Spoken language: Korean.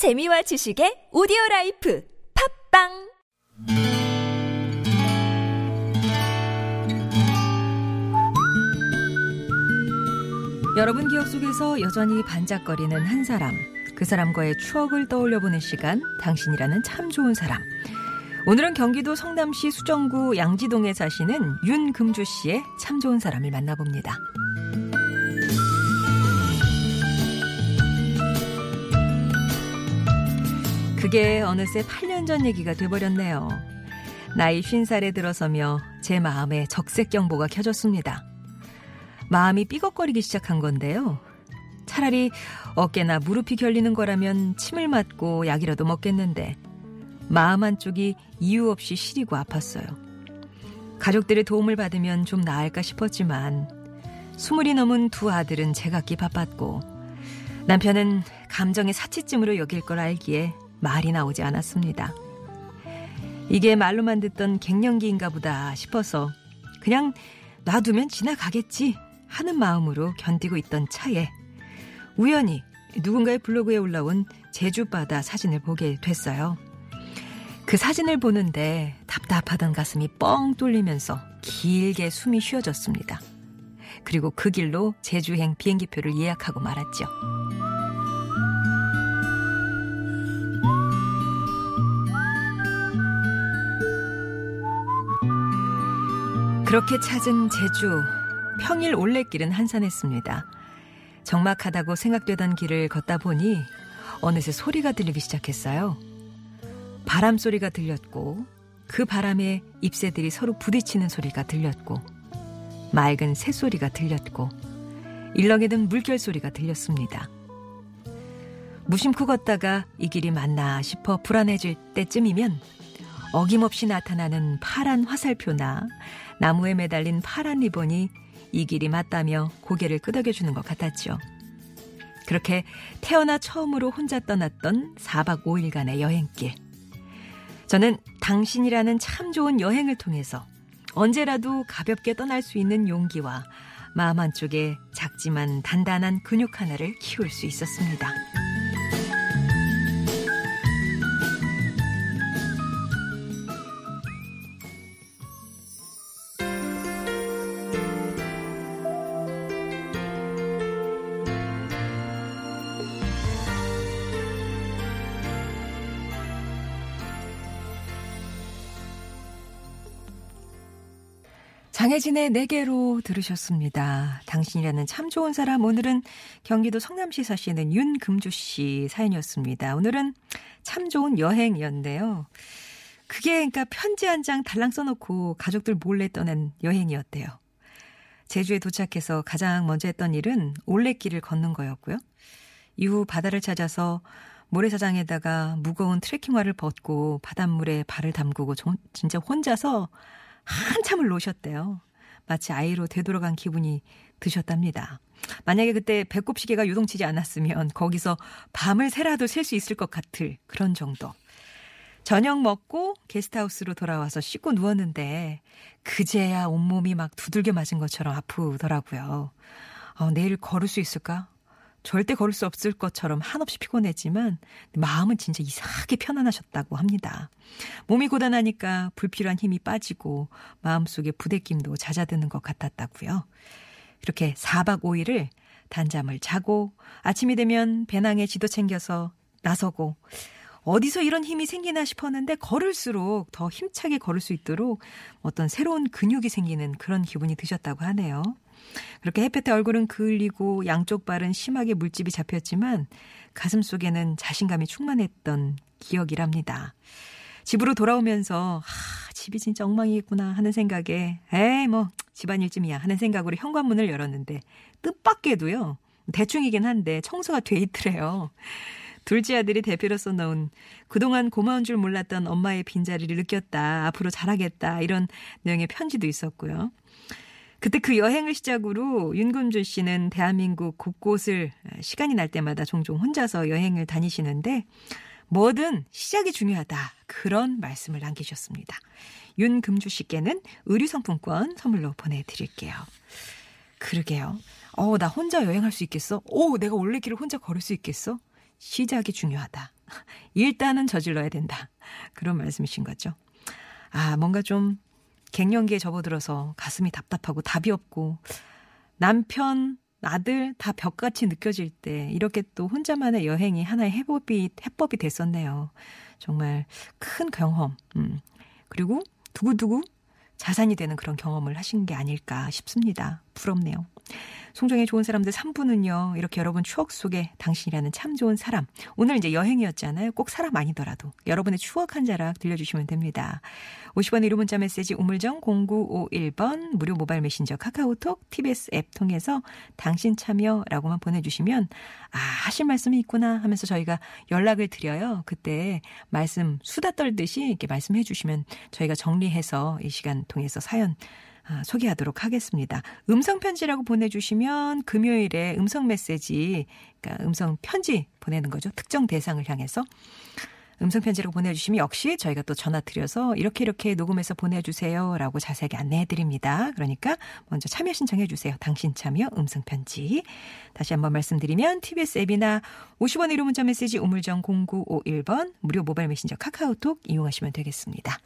재미와 지식의 오디오 라이프 팟빵 여러분 기억 속에서 여전히 반짝거리는 한 사람, 그 사람과의 추억을 떠올려보는 시간, 당신이라는 참 좋은 사람. 오늘은 경기도 성남시 수정구 양지동에 사시는 윤금주 씨의 참 좋은 사람을 만나봅니다. 그게 어느새 8년 전 얘기가 돼버렸네요. 나이 50살에 들어서며 제 마음에 적색경보가 켜졌습니다. 마음이 삐걱거리기 시작한 건데요. 차라리 어깨나 무릎이 결리는 거라면 침을 맞고 약이라도 먹겠는데 마음 한쪽이 이유 없이 시리고 아팠어요. 가족들의 도움을 받으면 좀 나을까 싶었지만 스물이 넘은 두 아들은 제각기 바빴고 남편은 감정의 사치쯤으로 여길 걸 알기에 말이 나오지 않았습니다. 이게 말로만 듣던 갱년기인가 보다 싶어서 그냥 놔두면 지나가겠지 하는 마음으로 견디고 있던 차에 우연히 누군가의 블로그에 올라온 제주바다 사진을 보게 됐어요. 그 사진을 보는데 답답하던 가슴이 뻥 뚫리면서 길게 숨이 쉬어졌습니다. 그리고 그 길로 제주행 비행기표를 예약하고 말았죠. 그렇게 찾은 제주 평일 올레길은 한산했습니다. 적막하다고 생각되던 길을 걷다 보니 어느새 소리가 들리기 시작했어요. 바람 소리가 들렸고 그 바람에 잎새들이 서로 부딪히는 소리가 들렸고 맑은 새소리가 들렸고 일렁에 든 물결 소리가 들렸습니다. 무심코 걷다가 이 길이 맞나 싶어 불안해질 때쯤이면 어김없이 나타나는 파란 화살표나 나무에 매달린 파란 리본이 이 길이 맞다며 고개를 끄덕여주는 것 같았죠. 그렇게 태어나 처음으로 혼자 떠났던 4박 5일간의 여행길. 저는 당신이라는 참 좋은 여행을 통해서 언제라도 가볍게 떠날 수 있는 용기와 마음 한쪽에 작지만 단단한 근육 하나를 키울 수 있었습니다. 장혜진의 내게로 들으셨습니다. 당신이라는 참 좋은 사람. 오늘은 경기도 성남시 사시는 윤금주 씨 사연이었습니다. 오늘은 참 좋은 여행이었는데요. 그게 그러니까 편지 한 장 달랑 써놓고 가족들 몰래 떠난 여행이었대요. 제주에 도착해서 가장 먼저 했던 일은 올레길을 걷는 거였고요. 이후 바다를 찾아서 모래사장에다가 무거운 트레킹화를 벗고 바닷물에 발을 담그고 진짜 혼자서 한참을 놓으셨대요. 마치 아이로 되돌아간 기분이 드셨답니다. 만약에 그때 배꼽 시계가 요동치지 않았으면 거기서 밤을 새라도 셀 수 있을 것 같을 그런 정도. 저녁 먹고 게스트하우스로 돌아와서 씻고 누웠는데 그제야 온몸이 막 두들겨 맞은 것처럼 아프더라고요. 어, 내일 걸을 수 있을까? 절대 걸을 수 없을 것처럼 한없이 피곤했지만 마음은 진짜 이상하게 편안하셨다고 합니다. 몸이 고단하니까 불필요한 힘이 빠지고 마음속에 부대낌도 잦아드는 것 같았다고요. 이렇게 4박 5일을 단잠을 자고 아침이 되면 배낭에 지도 챙겨서 나서고 어디서 이런 힘이 생기나 싶었는데 걸을수록 더 힘차게 걸을 수 있도록 어떤 새로운 근육이 생기는 그런 기분이 드셨다고 하네요. 그렇게 햇볕에 얼굴은 그을리고 양쪽 발은 심하게 물집이 잡혔지만 가슴 속에는 자신감이 충만했던 기억이랍니다. 집으로 돌아오면서 하, 집이 진짜 엉망이겠구나 하는 생각에 에이 뭐 집안일쯤이야 하는 생각으로 현관문을 열었는데 뜻밖에도요. 대충이긴 한데 청소가 돼 있더래요. 둘째 아들이 대표로서 넣은 그동안 고마운 줄 몰랐던 엄마의 빈자리를 느꼈다. 앞으로 잘하겠다. 이런 내용의 편지도 있었고요. 그때 그 여행을 시작으로 윤금주 씨는 대한민국 곳곳을 시간이 날 때마다 종종 혼자서 여행을 다니시는데 뭐든 시작이 중요하다. 그런 말씀을 남기셨습니다. 윤금주 씨께는 의류상품권 선물로 보내드릴게요. 그러게요. 어, 나 혼자 여행할 수 있겠어? 오, 내가 올레길을 혼자 걸을 수 있겠어? 시작이 중요하다. 일단은 저질러야 된다. 그런 말씀이신 거죠. 아, 뭔가 좀 갱년기에 접어들어서 가슴이 답답하고 답이 없고 남편, 아들 다 벽같이 느껴질 때 이렇게 또 혼자만의 여행이 하나의 해법이 해법이 됐었네요. 정말 큰 경험. 음. 그리고 두고두고 자산이 되는 그런 경험을 하신 게 아닐까 싶습니다. 부럽네요. 송정의 좋은 사람들 3부는요. 이렇게 여러분 추억 속에 당신이라는 참 좋은 사람. 오늘 이제 여행이었잖아요. 꼭 사람 아니더라도 여러분의 추억 한 자락 들려주시면 됩니다. 50원 1호 문자 메시지 우물정 0951번 무료 모바일 메신저 카카오톡 TBS 앱 통해서 당신 참여라고만 보내주시면 아 하실 말씀이 있구나 하면서 저희가 연락을 드려요. 그때 말씀 수다 떨듯이 이렇게 말씀해 주시면 저희가 정리해서 이 시간 통해서 사연 아, 소개하도록 하겠습니다. 음성 편지라고 보내주시면 금요일에 음성 메시지, 그러니까 음성 편지 보내는 거죠. 특정 대상을 향해서. 음성 편지라고 보내주시면 역시 저희가 또 전화 드려서 이렇게 이렇게 녹음해서 보내주세요 라고 자세하게 안내해 드립니다. 그러니까 먼저 참여 신청해 주세요. 당신 참여 음성 편지. 다시 한번 말씀드리면 TBS 앱이나 50원 1호 문자 메시지 우물정 0951번 무료 모바일 메신저 카카오톡 이용하시면 되겠습니다.